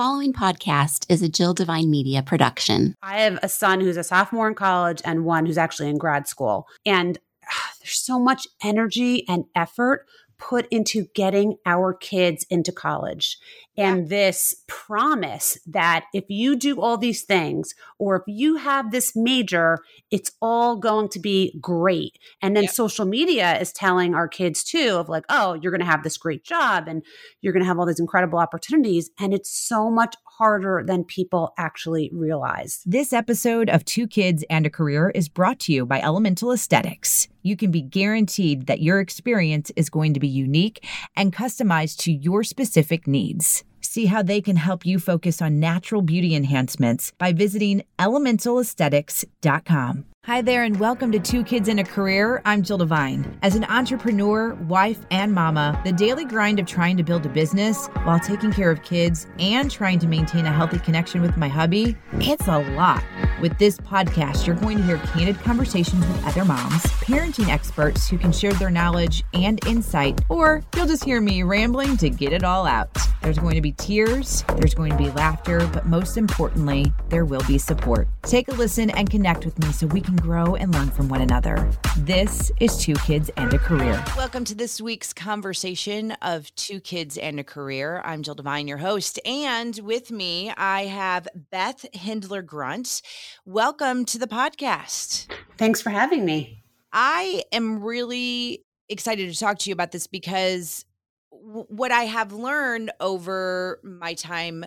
following podcast is a Jill Devine Media production. I have a son who's a sophomore in college and one who's actually in grad school. And uh, there's so much energy and effort put into getting our kids into college. And yeah. this promise that if you do all these things, or if you have this major, it's all going to be great. And then social media is telling our kids too of like, oh, you're going to have this great job and you're going to have all these incredible opportunities. And it's so much harder than people actually realize. This episode of Two Kids and a Career is brought to you by Elemental Esthetics. You can be guaranteed that your experience is going to be unique and customized to your specific needs. See how they can help you focus on natural beauty enhancements by visiting elementalesthetics.com. Hi there, and welcome to Two Kids in a Career. I'm Jill Devine. As an entrepreneur, wife, and mama, the daily grind of trying to build a business while taking care of kids and trying to maintain a healthy connection with my hubby, it's a lot. With this podcast, you're going to hear candid conversations with other moms, parenting experts who can share their knowledge and insight, or you'll just hear me rambling to get it all out. There's going to be tears, there's going to be laughter, but most importantly, there will be support. Take a listen and connect with me so we can can grow and learn from one another. This is Two Kids and a Career. Welcome to this week's conversation of Two Kids and a Career. I'm Jill Devine, your host, and with me I have Beth Hendler-Grunt. Welcome to the podcast. Thanks for having me. I am really excited to talk to you about this because what I have learned over my time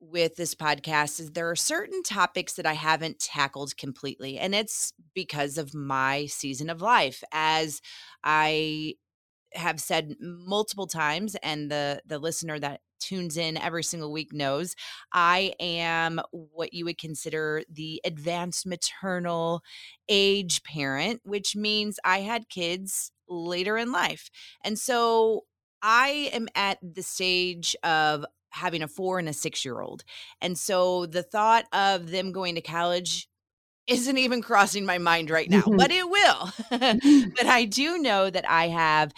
with this podcast is there are certain topics that I haven't tackled completely. And it's because of my season of life. As I have said multiple times, and the the listener that tunes in every single week knows I am what you would consider the advanced maternal age parent, which means I had kids later in life. And so I am at the stage of having a four and a six year old. And so the thought of them going to college isn't even crossing my mind right now, mm-hmm. but it will. but I do know that I have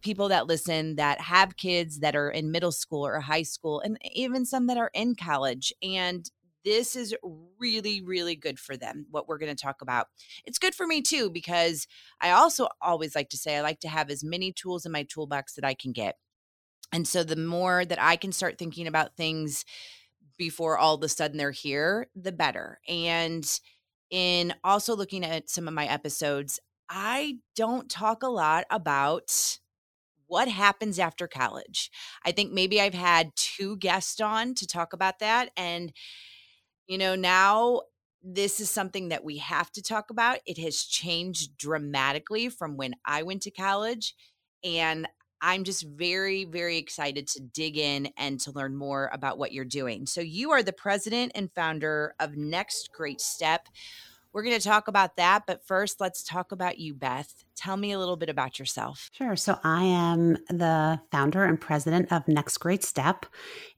people that listen that have kids that are in middle school or high school, and even some that are in college. And this is really, really good for them, what we're going to talk about. It's good for me too, because I also always like to say I like to have as many tools in my toolbox that I can get. And so the more that I can start thinking about things before all of a sudden they're here, the better. And in also looking at some of my episodes, I don't talk a lot about what happens after college. I think maybe I've had two guests on to talk about that. And, you know, now this is something that we have to talk about. It has changed dramatically from when I went to college. And I'm just very, very excited to dig in and to learn more about what you're doing. So, you are the president and founder of Next Great Step. We're going to talk about that. But first, let's talk about you, Beth. Tell me a little bit about yourself. Sure. So, I am the founder and president of Next Great Step.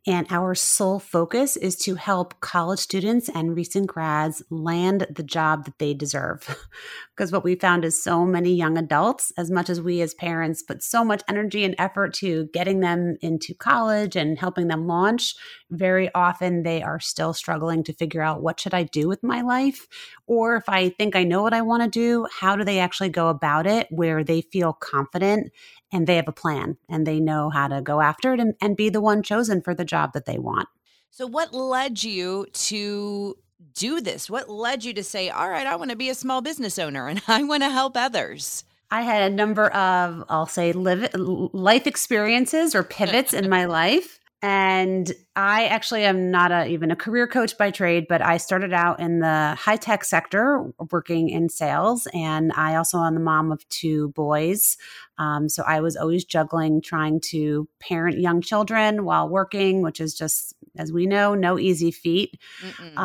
And our sole focus is to help college students and recent grads land the job that they deserve. because what we found is so many young adults, as much as we as parents put so much energy and effort to getting them into college and helping them launch, very often they are still struggling to figure out what should I do with my life? Or if I think I know what I want to do, how do they actually go about it where they feel confident and they have a plan and they know how to go after it and, and be the one chosen for the job that they want. So, what led you to do this? What led you to say, all right, I want to be a small business owner and I want to help others? I had a number of, I'll say, live, life experiences or pivots in my life. And I actually am not a, even a career coach by trade, but I started out in the high tech sector working in sales. And I also am the mom of two boys. Um, so I was always juggling trying to parent young children while working, which is just, as we know, no easy feat.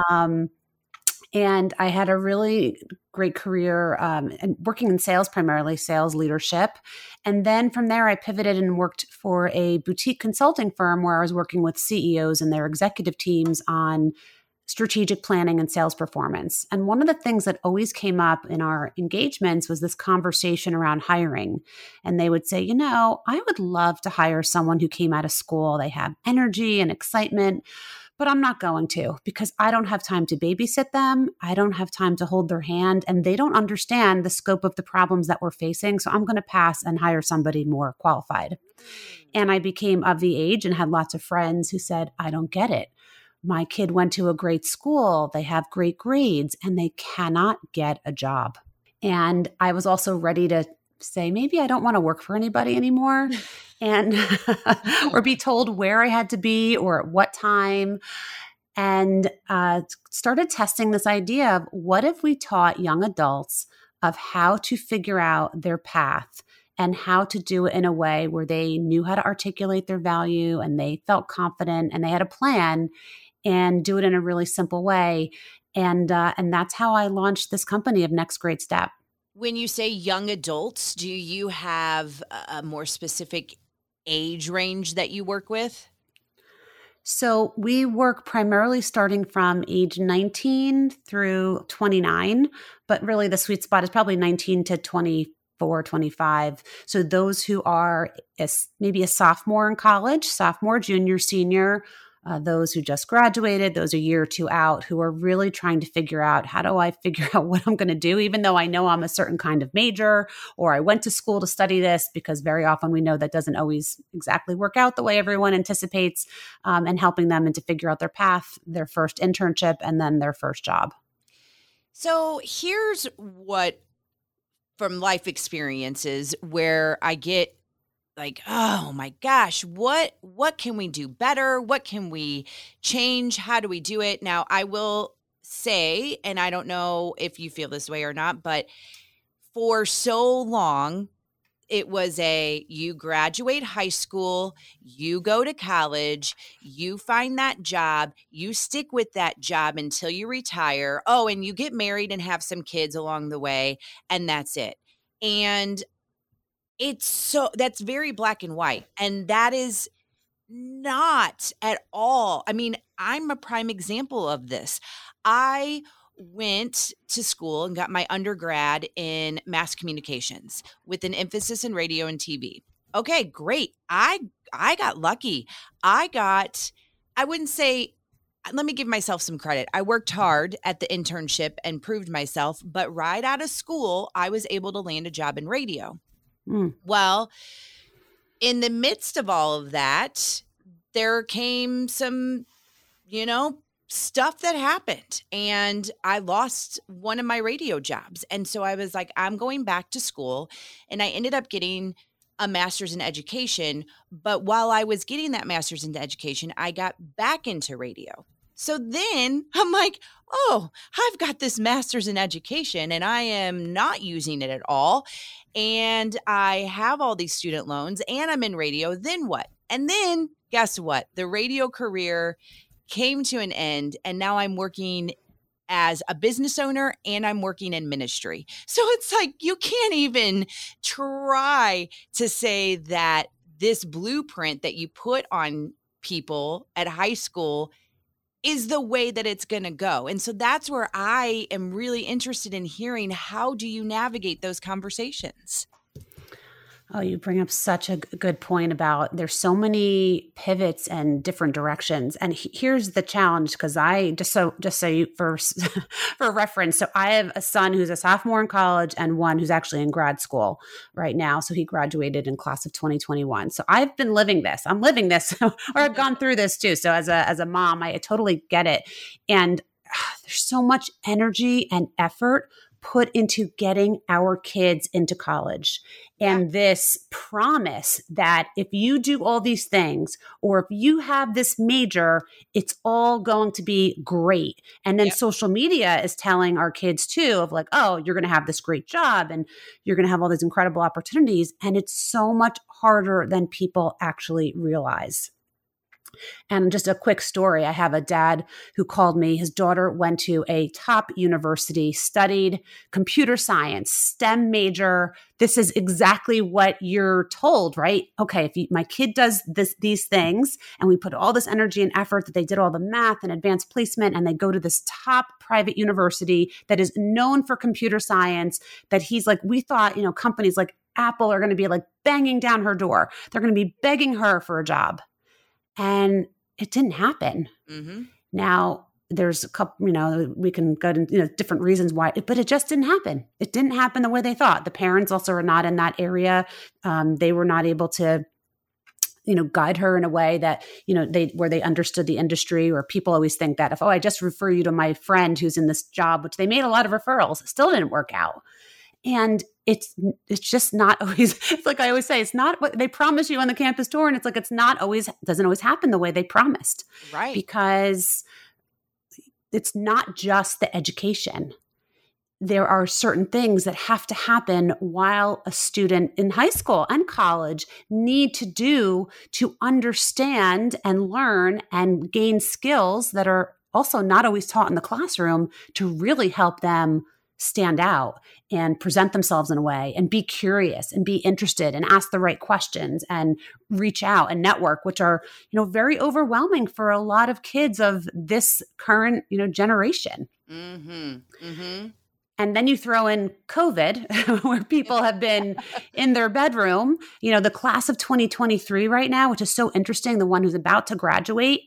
Um, and I had a really great career um, and working in sales, primarily sales leadership. And then from there, I pivoted and worked for a boutique consulting firm where I was working with CEOs and their executive teams on strategic planning and sales performance. And one of the things that always came up in our engagements was this conversation around hiring. And they would say, you know, I would love to hire someone who came out of school, they have energy and excitement but I'm not going to because I don't have time to babysit them. I don't have time to hold their hand, and they don't understand the scope of the problems that we're facing. So I'm going to pass and hire somebody more qualified. And I became of the age and had lots of friends who said, I don't get it. My kid went to a great school, they have great grades, and they cannot get a job. And I was also ready to say, maybe I don't want to work for anybody anymore and or be told where I had to be or at what time. And uh, started testing this idea of what if we taught young adults of how to figure out their path and how to do it in a way where they knew how to articulate their value and they felt confident and they had a plan and do it in a really simple way. And uh, and that's how I launched this company of Next Great Step. When you say young adults, do you have a more specific age range that you work with? So we work primarily starting from age 19 through 29, but really the sweet spot is probably 19 to 24, 25. So those who are maybe a sophomore in college, sophomore, junior, senior, uh, those who just graduated, those a year or two out, who are really trying to figure out how do I figure out what I'm going to do, even though I know I'm a certain kind of major or I went to school to study this, because very often we know that doesn't always exactly work out the way everyone anticipates, um, and helping them and to figure out their path, their first internship, and then their first job. So here's what from life experiences where I get like oh my gosh what what can we do better what can we change how do we do it now i will say and i don't know if you feel this way or not but for so long it was a you graduate high school, you go to college, you find that job, you stick with that job until you retire. Oh, and you get married and have some kids along the way, and that's it. And it's so that's very black and white. And that is not at all. I mean, I'm a prime example of this. I went to school and got my undergrad in mass communications with an emphasis in radio and TV. Okay, great. I I got lucky. I got I wouldn't say let me give myself some credit. I worked hard at the internship and proved myself, but right out of school, I was able to land a job in radio. Mm. Well, in the midst of all of that, there came some, you know, stuff that happened and I lost one of my radio jobs. And so I was like, I'm going back to school. And I ended up getting a master's in education. But while I was getting that master's in education, I got back into radio. So then I'm like, oh, I've got this master's in education and I am not using it at all. And I have all these student loans and I'm in radio. Then what? And then guess what? The radio career came to an end. And now I'm working as a business owner and I'm working in ministry. So it's like you can't even try to say that this blueprint that you put on people at high school is the way that it's going to go. And so that's where I am really interested in hearing how do you navigate those conversations? Oh, you bring up such a good point about there's so many pivots and different directions. And he, here's the challenge because I just so just so you for for reference, so I have a son who's a sophomore in college and one who's actually in grad school right now. So he graduated in class of 2021. So I've been living this. I'm living this, or I've gone through this too. So as a as a mom, I totally get it. And uh, there's so much energy and effort put into getting our kids into college. And this promise that if you do all these things or if you have this major it's all going to be great. And then social media is telling our kids too of like oh you're going to have this great job and you're going to have all these incredible opportunities. And it's so much harder than people actually realize and just a quick story I have a dad who called me. His daughter went to a top university, studied computer science, STEM major. This is exactly what you're told, right? Okay, if you, my kid does this, these things, and we put all this energy and effort that they did all the math and advanced placement, and they go to this top private university that is known for computer science, that he's like, we thought, you know, companies like Apple are going to be like banging down her door. They're going to be begging her for a job. And it didn't happen. Mm-hmm. Now, there's a couple, you know, we can go into you know, different reasons why, but it just didn't happen. It didn't happen the way they thought. The parents also are not in that area. Um, they were not able to you know guide her in a way that you know they where they understood the industry or people always think that if oh i just refer you to my friend who's in this job which they made a lot of referrals still didn't work out and it's it's just not always it's like i always say it's not what they promise you on the campus tour and it's like it's not always doesn't always happen the way they promised. Right. Because it's not just the education. There are certain things that have to happen while a student in high school and college need to do to understand and learn and gain skills that are also not always taught in the classroom to really help them stand out and present themselves in a way and be curious and be interested and ask the right questions and reach out and network which are you know very overwhelming for a lot of kids of this current you know generation mm-hmm. Mm-hmm. and then you throw in covid where people have been in their bedroom you know the class of 2023 right now which is so interesting the one who's about to graduate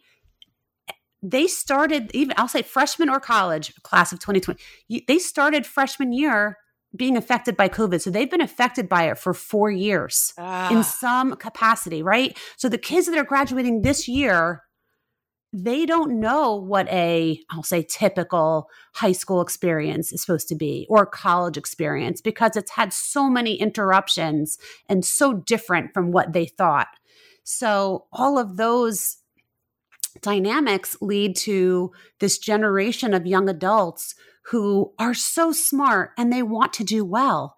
they started even I'll say freshman or college class of 2020. They started freshman year being affected by COVID. So they've been affected by it for four years Ah. in some capacity, right? So the kids that are graduating this year, they don't know what a, I'll say, typical high school experience is supposed to be or college experience because it's had so many interruptions and so different from what they thought. So all of those dynamics lead to this generation of young adults who are so smart and they want to do well,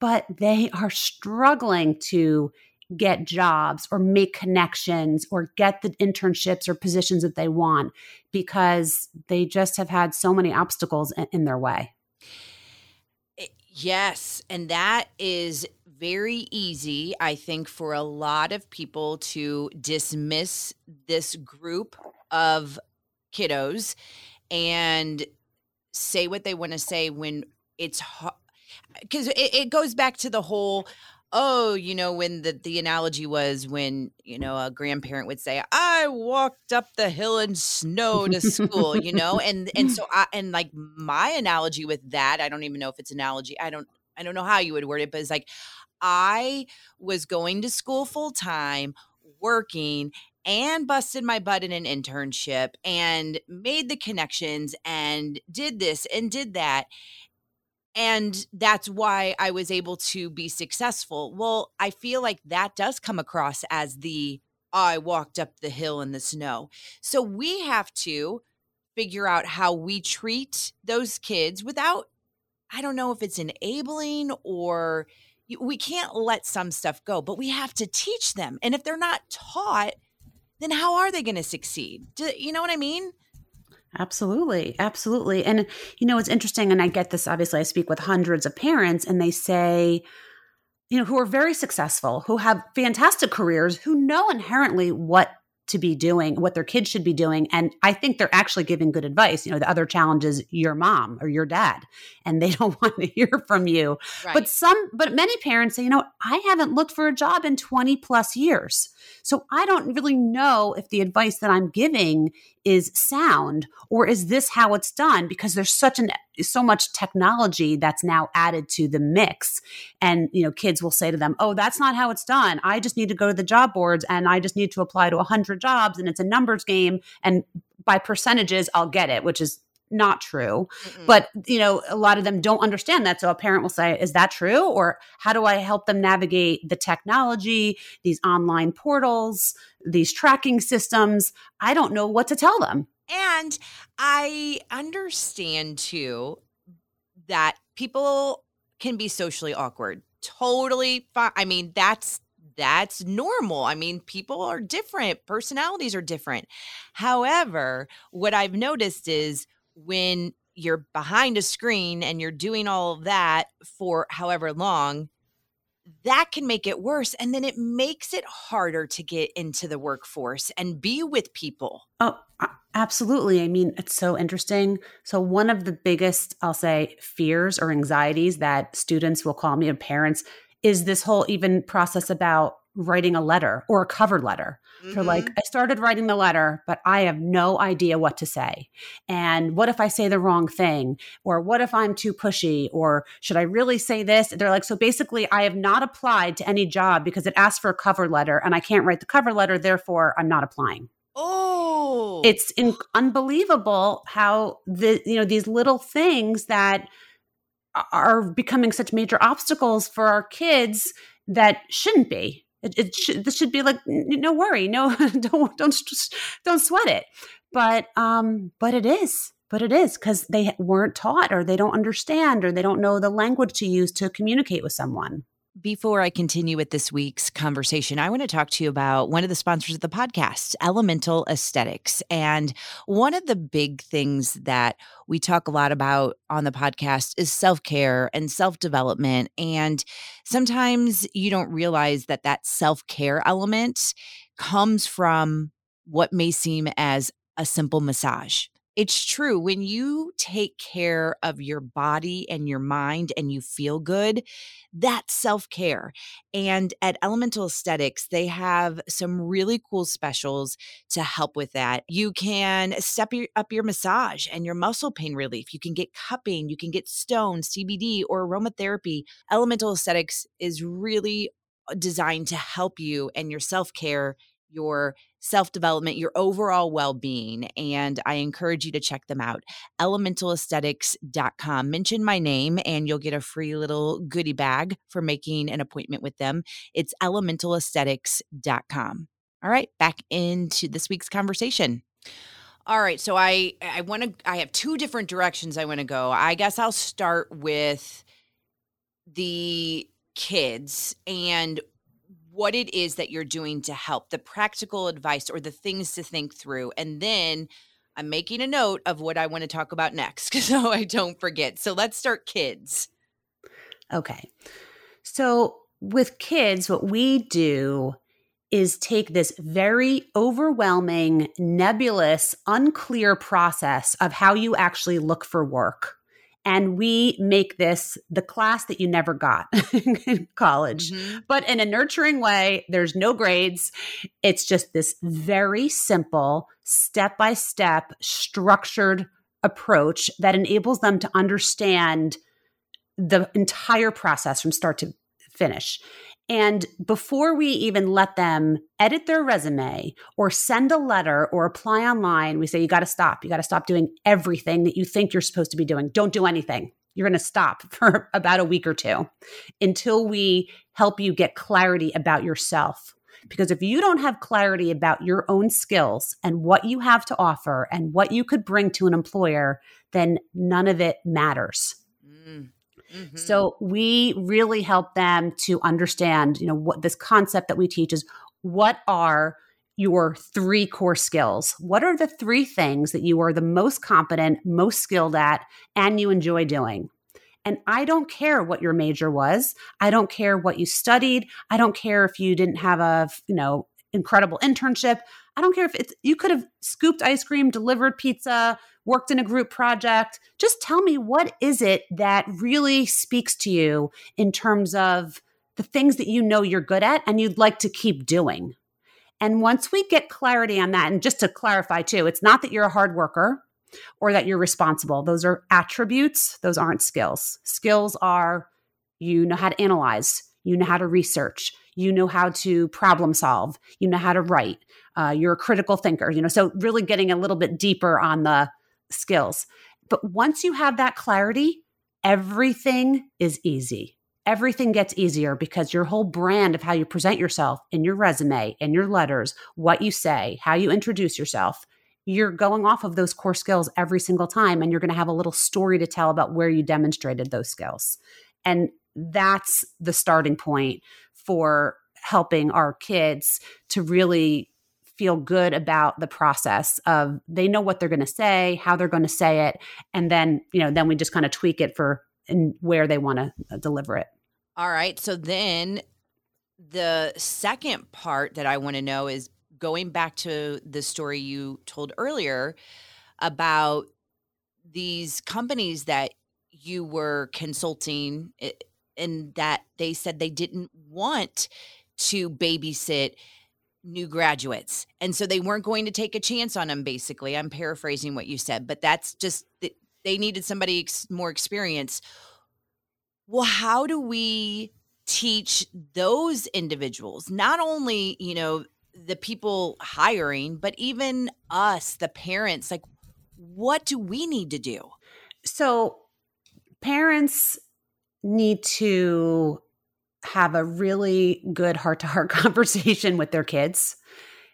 but they are struggling to get jobs or make connections or get the internships or positions that they want because they just have had so many obstacles in, their way. Eh, yes. And that is very easy, I think, for a lot of people to dismiss this group of kiddos and say what they want to say when it's because it, it goes back to the whole oh you know when the the analogy was when you know a grandparent would say i walked up the hill in snow to school you know and and so i and like my analogy with that i don't even know if it's analogy i don't i don't know how you would word it but it's like i was going to school full time working and busted my butt in an internship and made the connections and did this and did that and that's why I was able to be successful. Well, I feel like that does come across as the oh, I walked up the hill in the snow. So we have to figure out how we treat those kids without, I don't know if it's enabling or we can't let some stuff go, but we have to teach them. And if they're not taught, then how are they going to succeed? Do, you know what I mean? Absolutely. Absolutely. And, you know, it's interesting. And I get this, obviously, I speak with hundreds of parents, and they say, you know, who are very successful, who have fantastic careers, who know inherently what to be doing, what their kids should be doing. And I think they're actually giving good advice. You know, the other challenge is your mom or your dad, and they don't want to hear from you. Right. But some, but many parents say, you know, I haven't looked for a job in 20 plus years. So I don't really know if the advice that I'm giving is sound or is this how it's done? Because there's such an so much technology that's now added to the mix. And you know kids will say to them oh that's not how it's done. I just need to go to the job boards and i just need to apply to 100 jobs and it's a numbers game and by percentages i'll get it which is not true Mm-mm. but you know a lot of them don't understand that so a parent will say is that true or how do i help them navigate the technology these online portals these tracking systems i don't know what to tell them And I understand too that people can be socially awkward. Totally fine. I mean, that's that's normal. I mean, people are different, personalities are different. However, what I've noticed is when you're behind a screen and you're doing all of that for however long, that can make it worse. And then it makes it harder to get into the workforce and be with people. Oh, absolutely. I mean, it's so interesting. So, one of the biggest, I'll say, fears or anxieties that students will call me and parents is this whole even process about writing a letter or a cover letter. Mm-hmm. They're like, I started writing the letter, but I have no idea what to say. And what if I say the wrong thing? Or what if I'm too pushy? Or should I really say this? They're like, so basically, I have not applied to any job because it asks for a cover letter and I can't write the cover letter. Therefore, I'm not applying. Oh, it's in- unbelievable how the, you know, these little things that are becoming such major obstacles for our kids that shouldn't be. It, it should, this should be like no worry, no don't don't don't sweat it. But um, but it is, but it is because they weren't taught or they don't understand or they don't know the language to use to communicate with someone. Before I continue with this week's conversation, I want to talk to you about one of the sponsors of the podcast, Elemental Esthetics. And one of the big things that we talk a lot about on the podcast is self care and self development. And sometimes you don't realize that that self care element comes from what may seem as a simple massage. It's true. When you take care of your body and your mind and you feel good, that's self care. And at Elemental Esthetics, they have some really cool specials to help with that. You can step up your massage and your muscle pain relief. You can get cupping, you can get stones, CBD, or aromatherapy. Elemental Esthetics is really uh, designed to help you and your self care your self development, your overall well being. And I encourage you to check them out. Elementalesthetics.com. Mention my name and you'll get a free little goodie bag for making an appointment with them. It's elementalesthetics.com. All right, back into this week's conversation. All right, so I I want to I have two different directions I want to go. I guess I'll start with the kids and what it is that you're doing to help, the practical advice or the things to think through. And then I'm making a note of what I want to talk about next so I don't forget. So let's start kids. Okay. So with kids, what we do is take this very overwhelming, nebulous, unclear process of how you actually look for work and we make this the class that you never got in college. Mm-hmm. but in a nurturing way there's no grades. It's just this very simple step by step structured approach that enables them to understand the entire process from start to finish and before we even let them edit their resume or send a letter or apply online, we say, you got to stop. You got to stop doing everything that you think you're supposed to be doing. Don't do anything. You're going to stop for about a week or two until we help you get clarity about yourself. Because if you don't have clarity about your own skills and what you have to offer and what you could bring to an employer, then none of it matters. Mm. Mm-hmm. So we really help them to understand, you know, what this concept that we teach is what are your three core skills? What are the three things that you are the most competent, most skilled at, and you enjoy doing? And I don't care what your major was. I don't care what you studied. I don't care if you didn't have a, you know, incredible internship. I don't care if it's you could have scooped ice cream, delivered pizza, worked in a group project. Just tell me what is it that really speaks to you in terms of the things that you know you're good at and you'd like to keep doing. And once we get clarity on that, and just to clarify too, it's not that you're a hard worker or that you're responsible. Those are attributes, those aren't skills. Skills are you know how to analyze, you know how to research, you know how to problem solve, you know how to write, uh, you're a critical thinker, you know. So, really getting a little bit deeper on the skills. But once you have that clarity, everything is easy. Everything gets easier because your whole brand of how you present yourself in your resume, in your letters, what you say, how you introduce yourself, you're going off of those core skills every single time. And you're going to have a little story to tell about where you demonstrated those skills. And that's the starting point for helping our kids to really feel good about the process of they know what they're going to say, how they're going to say it, and then, you know, then we just kind of tweak it for and where they want to uh, deliver it. All right. So then the second part that I want to know is going back to the story you told earlier about these companies that you were consulting and that they said they didn't want to babysit new graduates. And so they weren't going to take a chance on them, basically. I'm paraphrasing what you said, but that's just, they needed somebody more experienced. Well, how do we teach those individuals, not only, you know, the people hiring, but even us, the parents, like, what do we need to do? So, parents need to have a really good heart to heart conversation with their kids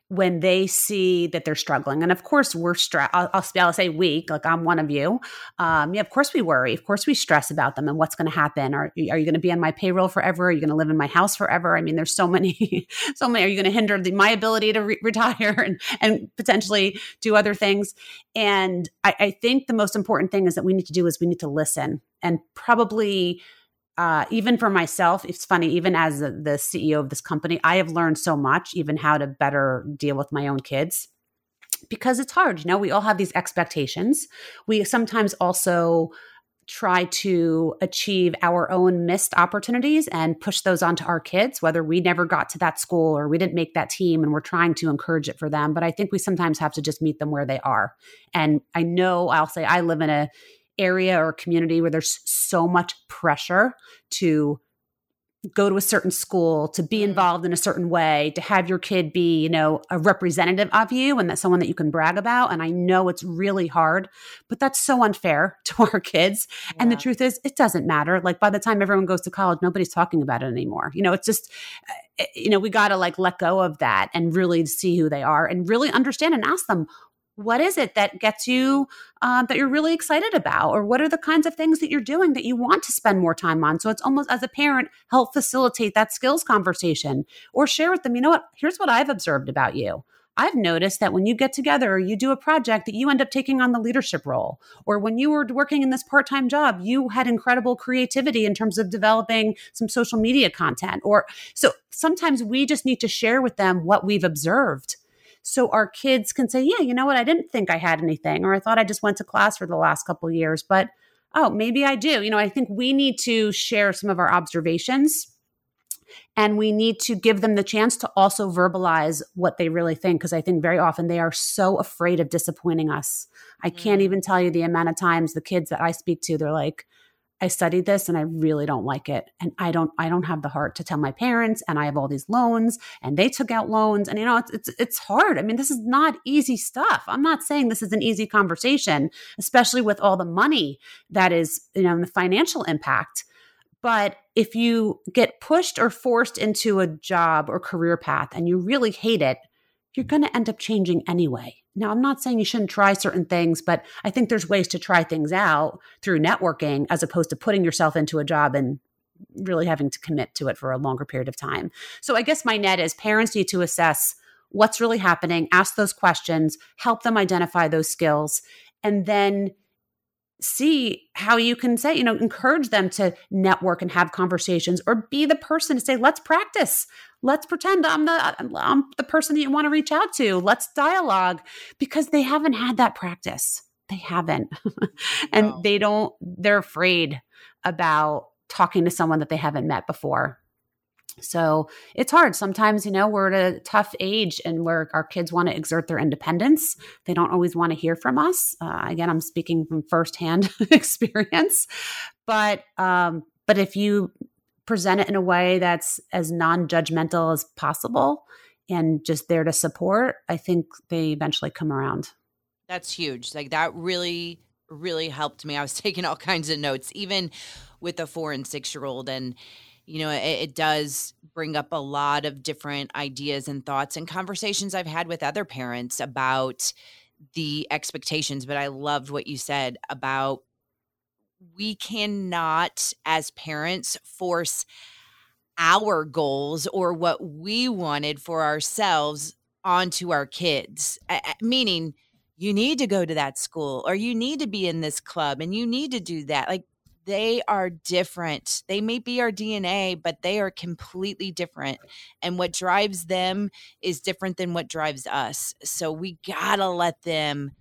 when they see that they're struggling. And of course, we're stressed. I'll, I'll, say weak, like I'm one of you. Um, yeah, of course we worry. Of course we stress about them and what's going to happen. Are, are you going to be on my payroll forever? Are you going to live in my house forever? I mean, there's so many, so many. Are you going to hinder the, my ability to re- retire and, and potentially do other things? And I, I think the most important thing is that we need to do is we need to listen and probably uh, even for myself, it's funny, even as the, the CEO of this company, I have learned so much, even how to better deal with my own kids because it's hard. You know, we all have these expectations. We sometimes also try to achieve our own missed opportunities and push those onto our kids, whether we never got to that school or we didn't make that team and we're trying to encourage it for them. But I think we sometimes have to just meet them where they are. And I know I'll say I live in a area or community where there's so much pressure to go to a certain school to be mm. involved in a certain way to have your kid be you know a representative of you and that's someone that you can brag about and i know it's really hard but that's so unfair to our kids yeah. and the truth is it doesn't matter like by the time everyone goes to college nobody's talking about it anymore you know it's just eh, you know we got to like let go of that and really see who they are and really understand and ask them what is it that gets you uh, that you're really excited about? Or what are the kinds of things that you're doing that you want to spend more time on? So it's almost as a parent help facilitate that skills conversation or share with them you know what? Here's what i've observed about you. I've noticed that when you get together or you do a project that you end up taking on the leadership role. Or when you were working in this part-time job you had incredible creativity in terms of developing some social media content. Or so sometimes we just need to share with them what we've observed so our kids can say, yeah, you know what? I didn't think I had anything, or I thought I just went to class for the last couple years, but oh, maybe I do. You know, I think we need to share some of our observations and we need to give them the chance to also verbalize what they really think because i think very often they are so afraid of disappointing us i can't mm. even tell you the amount of times the kids that i speak to they're like I studied this and I really don't like it. And I don't I don't have the heart to tell my parents and I have all these loans and they took out loans and you know it's it's, it's hard. I mean this is not easy stuff. I'm not saying this is an easy conversation, especially with all the money that is, you know, the financial impact. But if you get pushed or forced into a job or career path and you really hate it, you're going to end up changing anyway. Now, I'm not saying you shouldn't try certain things, but I think there's ways to try things out through networking as opposed to putting yourself into a job and really having to commit to it for a longer period of time. So I guess my net is parents need to assess what's really happening, ask those questions, help them identify those skills, and then see how you can say, you know, encourage them to network and have conversations or be the person to say, let's practice. Let's pretend I'm the I'm the person that you want to reach out to. Let's dialogue because they haven't had that practice. They haven't. and they don't they're afraid about talking to someone that they haven't met before. So it's hard. Sometimes, you know, we're at a tough age and where our kids want to exert their independence. They don't always want to hear from us. Uh, again, I'm speaking from firsthand experience. But um, but if you present it in a way that's as non-judgmental as possible and just there to support, I think they eventually come around. That's huge. Like that really really helped me. I was taking all kinds of notes even with a 4 and 6 year old and you know, it, it, does bring up a lot of different ideas and thoughts and conversations I've had with other parents about the expectations. But I loved what you said about we cannot, as parents, force our goals or what we wanted for ourselves onto our kids, meaning, you need to go to that school or you need to be in this club and you need to do that. Like they are different. They may be our DNA, but they are completely different. And what drives them is different than what drives us. So we got to let them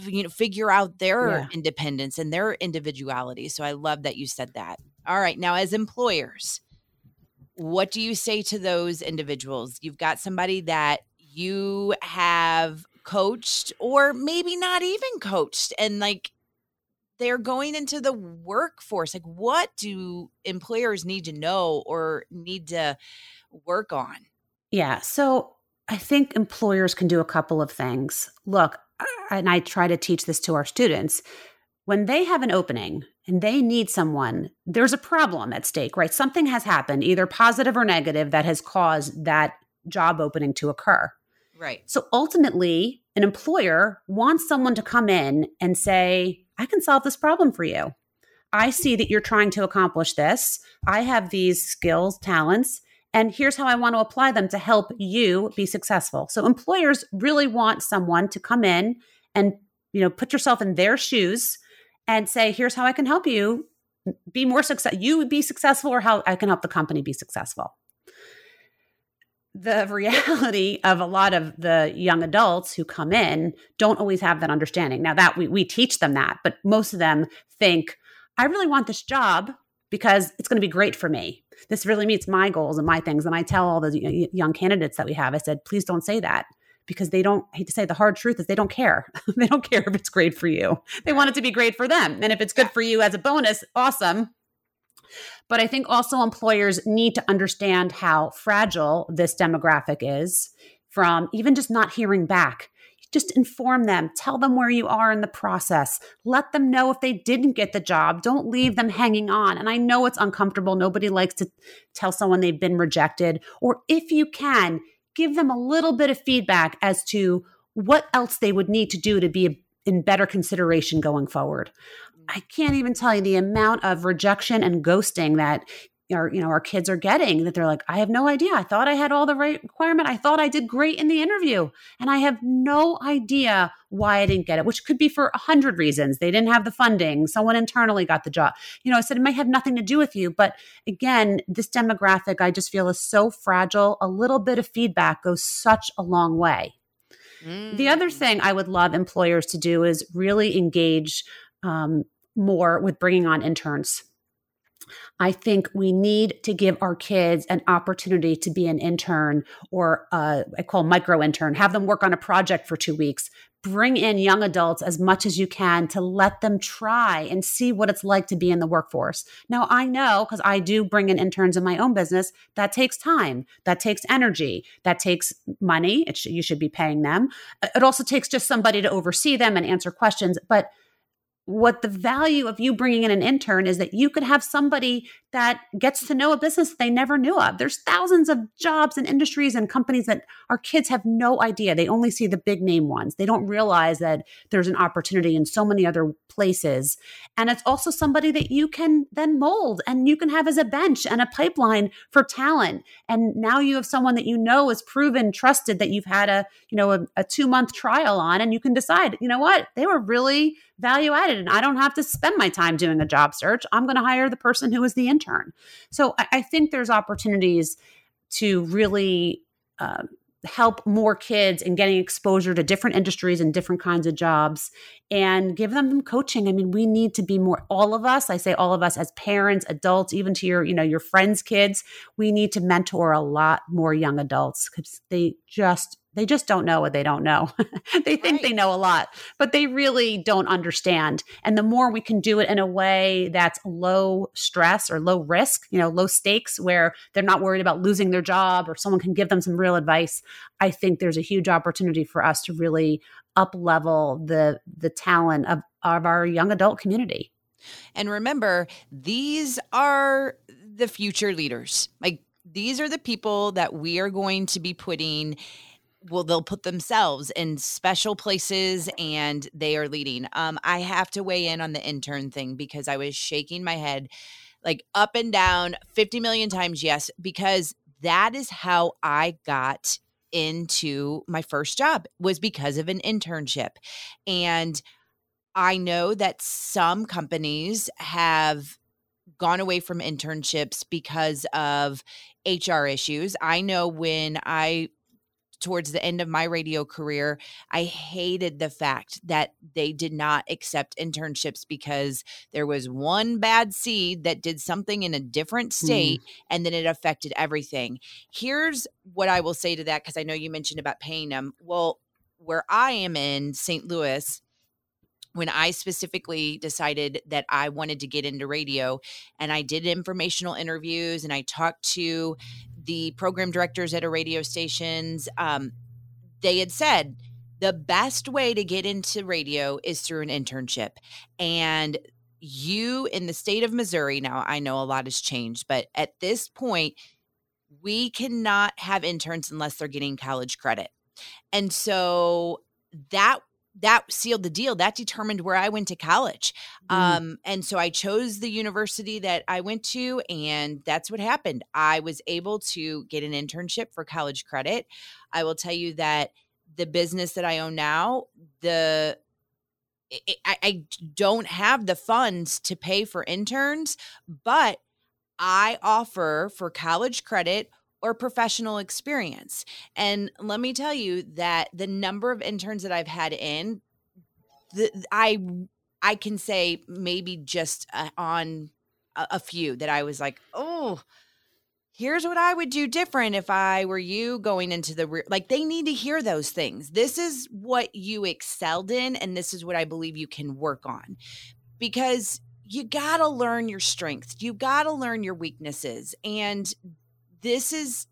you know figure out their yeah. independence and their individuality. So I love that you said that. All right, now as employers, what do you say to those individuals? You've got somebody that you have coached or maybe not even coached and like they're going into the workforce like what do employers need to know or need to work on? Yeah so i think employers can do a couple of things. Look and i try to teach this to our students when they have an opening and they need someone there's a problem at stake right? Something has happened either positive or negative that has caused that job opening to occur. Right. So ultimately, an employer wants someone to come in and say, I can solve this problem for you. I see that you're trying to accomplish this. I have these skills, talents, and here's how I want to apply them to help you be successful. So employers really want someone to come in and, you know, put yourself in their shoes and say, here's how I can help you be more success you be successful or how I can help the company be successful the reality of a lot of the young adults who come in don't always have that understanding. Now that we we teach them that, but most of them think I really want this job because it's going to be great for me. This really meets my goals and my things and I tell all the young candidates that we have I said please don't say that because they don't I hate to say the hard truth is they don't care. they don't care if it's great for you. They want it to be great for them. And if it's good for you as a bonus, awesome. But I think also employers need to understand how fragile this demographic is from even just not hearing back. Just inform them, tell them where you are in the process, let them know if they didn't get the job. Don't leave them hanging on. And I know it's uncomfortable. Nobody likes to tell someone they've been rejected. Or if you can, give them a little bit of feedback as to what else they would need to do to be in better consideration going forward. I can't even tell you the amount of rejection and ghosting that our you know our kids are getting that they're like i have no idea. I thought i had all the right requirement. I thought i did great in the interview and i have no idea why i didn't get it which could be for a hundred reasons. They didn't have the funding. Someone internally got the job. You know i said it might have nothing to do with you but again this demographic i just feel is so fragile. A little bit of feedback goes such a long way. Mm. the other mm. thing i would love employers to do is really engage um, more with bringing on interns. I think we need to give our kids an opportunity to be an intern or uh, I call micro intern, have them work on a project for two weeks. Bring in young adults as much as you can to let them try and see what it's like to be in the workforce. Now, I know because I do bring in interns in my own business, that takes time, that takes energy, that takes money. Sh- you should be paying them. It also takes just somebody to oversee them and answer questions. But what the value of you bringing in an intern is that you could have somebody that gets to know a business they never knew of. There's thousands of jobs and industries and companies that our kids have no idea. They only see the big name ones. They don't realize that there's an opportunity in so many other places. And it's also somebody that you can then mold and you can have as a bench and a pipeline for talent. And now you have someone that you know is proven, trusted that you've had a, you know, a, a two month trial on and you can decide, you know what, they were really value added and I don't have to spend my time doing a job search. I'm going to hire the person who is the intern. So I, I think there's opportunities to really uh, help more kids in getting exposure to different industries and different kinds of jobs and give them coaching i mean we need to be more all of us i say all of us as parents adults even to your you know your friends kids we need to mentor a lot more young adults because they just they just don't know what they don't know. they think right. they know a lot, but they really don't understand. And the more we can do it in a way that's low stress or low risk, you know, low stakes, where they're not worried about losing their job or someone can give them some real advice, I think there's a huge opportunity for us to really up level the the talent of, of our young adult community. And remember, these are the future leaders. Like these are the people that we are going to be putting well they'll put themselves in special places and they are leading um i have to weigh in on the intern thing because i was shaking my head like up and down 50 million times yes because that is how i got into my first job was because of an internship and i know that some companies have gone away from internships because of HR issues. I know when I towards the end of my radio career, I hated the fact that they did not accept internships because there was one bad seed that did something in a different Mm. state and then it affected everything. Here's what I will say to that because I know you mentioned about paying them. Well, where I am in St. Louis, when I specifically decided that I wanted to get into radio and I did informational interviews and I talked to the program directors at a radio stations, um, they had said the best way to get into radio is through an internship. And you in the state of Missouri, now I know a lot has changed, but at this point, we cannot have interns unless they're getting college credit. And so that that sealed the deal that determined where i went to college. Mm. um and so i chose the university that i went to and that's what happened. I was able to get an internship for college credit. I will tell you that the business that i own now the I- I, I don't have the funds to pay for interns but i offer for college credit or professional experience. And let me tell you that the number of interns that I've had in, the, I I can say maybe just uh, on a, a few that I was like, oh, here's what I would do different if I were you going into the re-. like. They need to hear those things. This is what you excelled in, and this is what I believe you can work on, because you got to learn your strengths. You got to learn your weaknesses, and this is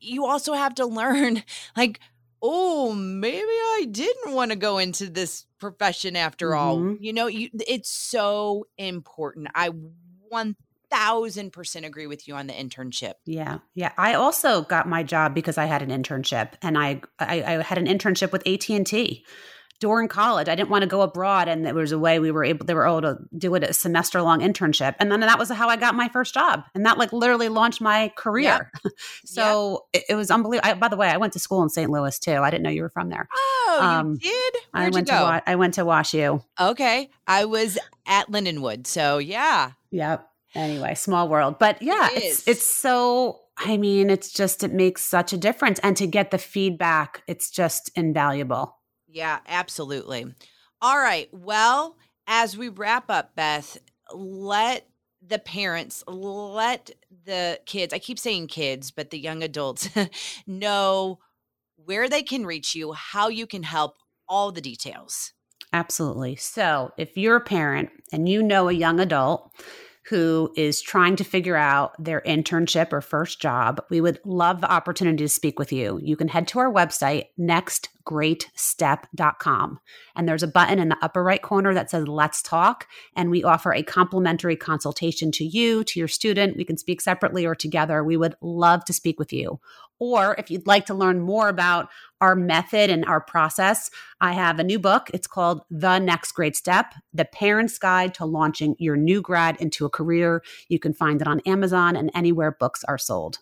you also have to learn like oh maybe i didn't want to go into this profession after all Mhm. you know you it's so important i 1000% agree with you on the internship Yeah, yeah. I also got my job because I had an internship, and I I, I had an internship with AT and T during college. I didn't want to go abroad, and there was a way we were able they were able to do it a semester long internship, and then that was how I got my first job, and that like literally launched my career. so it, it was unbelievable. I, by the way, I went to school in St. Louis too. I didn't know you were from there. oh Um, you did I Where'd went you to go? Wa- I went to Wash U. okay i was at lindenwood so yeah Yep. Anyway, small world. But yeah, It it's it's so I mean, it's just it makes such a difference and to get the feedback, it's just invaluable. Yeah, absolutely. All right. Well, as we wrap up, Beth, let the parents, let the kids, I keep saying kids, but the young adults know where they can reach you, how you can help, all the details. Absolutely. So, if you're a parent and you know a young adult who is trying to figure out their internship or first job, we would love the opportunity to speak with you. You can head to our website, nextgreatstep.com, and there's a button in the upper right corner that says Let's Talk. And we offer a complimentary consultation to you, to your student. We can speak separately or together. We would love to speak with you. Or if you'd like to learn more about our method and our process, I have a new book. It's called The Next Great Step The Parent's Guide to Launching Your New Grad into a Career. You can find it on Amazon and anywhere books are sold.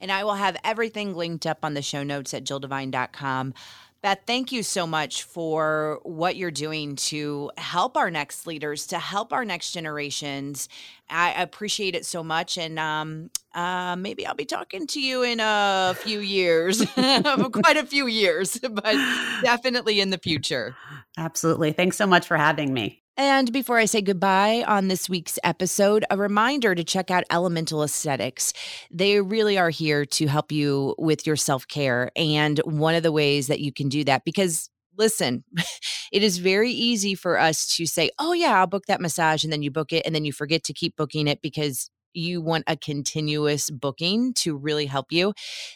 And I will have everything linked up on the show notes at jilldevine.com. Beth, thank you so much for what you're doing to help our next leaders, to help our next generations. I appreciate it so much. And um, uh, maybe I'll be talking to you in a few years, quite a few years, but definitely in the future. Absolutely. Thanks so much for having me. And before I say goodbye on this week's episode, a reminder to check out Elemental Esthetics. They really are here to help you with your self care. And one of the ways that you can do that, because listen, it is very easy for us to say, oh, yeah, I'll book that massage. And then you book it and then you forget to keep booking it because you want a continuous booking to really help you.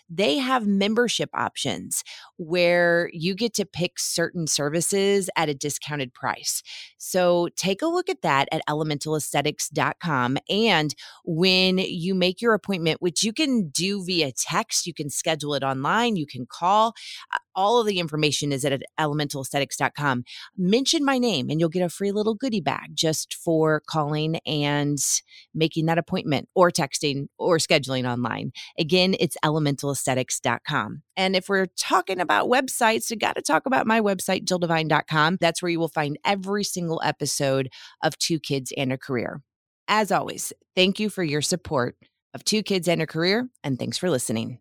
They have membership options where you get to pick certain services at a discounted price. So take a look at that at elementalesthetics.com. And when you make your appointment, which you can do via text, you can schedule it online, you can call. uh, All of the information is at elementalesthetics.com. Mention my name and you'll get a free little goodie bag just for calling and making that appointment or texting or scheduling online. Again, it's elementalesthetics.com. And if we're talking about websites, we got to talk about my website, jilldevine.com. That's where you will find every single episode of Two Kids and a Career. As always, thank you for your support of Two Kids and a Career, and thanks for listening.